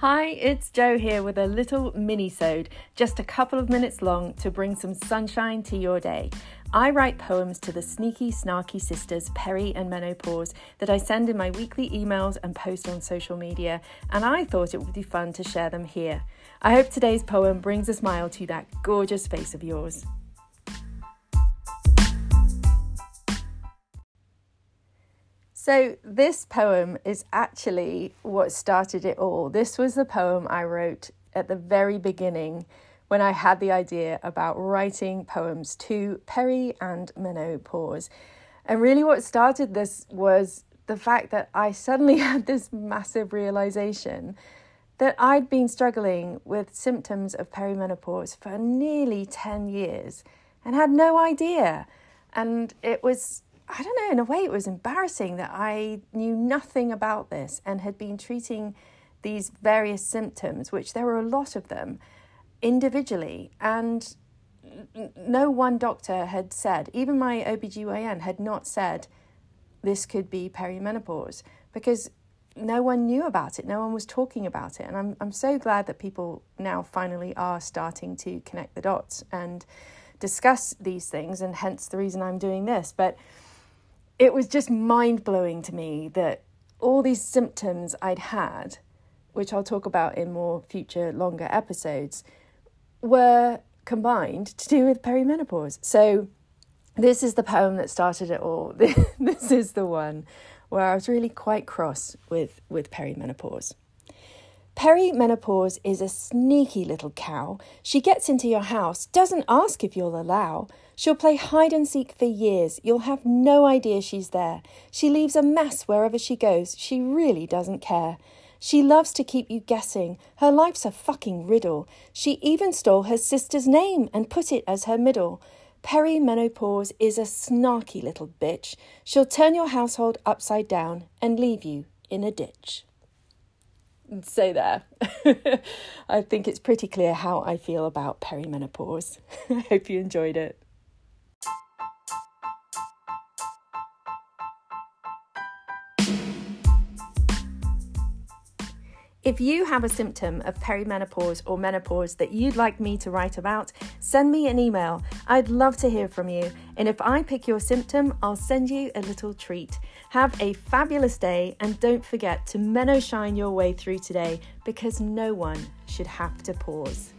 Hi, it's Jo here with a little mini-sode, just a couple of minutes long to bring some sunshine to your day. I write poems to the sneaky, snarky sisters Peri and Menopause that I send in my weekly emails and post on social media, and I thought it would be fun to share them here. I hope today's poem brings a smile to that gorgeous face of yours. So, this poem is actually what started it all. This was the poem I wrote at the very beginning when I had the idea about writing poems to peri and menopause. And really, what started this was the fact that I suddenly had this massive realization that I'd been struggling with symptoms of perimenopause for nearly 10 years and had no idea. And it was I don't know, in a way, it was embarrassing that I knew nothing about this and had been treating these various symptoms, which there were a lot of them, individually. And no one doctor had said, even my OBGYN had not said this could be perimenopause because no one knew about it. No one was talking about it. And I'm, I'm so glad that people now finally are starting to connect the dots and discuss these things, and hence the reason I'm doing this. But it was just mind blowing to me that all these symptoms I'd had, which I'll talk about in more future longer episodes, were combined to do with perimenopause. So, this is the poem that started it all. this is the one where I was really quite cross with, with perimenopause. Perimenopause is a sneaky little cow. She gets into your house, doesn't ask if you'll allow. She'll play hide and seek for years. You'll have no idea she's there. She leaves a mess wherever she goes. She really doesn't care. She loves to keep you guessing. Her life's a fucking riddle. She even stole her sister's name and put it as her middle. Perimenopause is a snarky little bitch. She'll turn your household upside down and leave you in a ditch say there. I think it's pretty clear how I feel about perimenopause. I hope you enjoyed it. If you have a symptom of perimenopause or menopause that you'd like me to write about, send me an email. I'd love to hear from you. And if I pick your symptom, I'll send you a little treat. Have a fabulous day and don't forget to meno shine your way through today because no one should have to pause.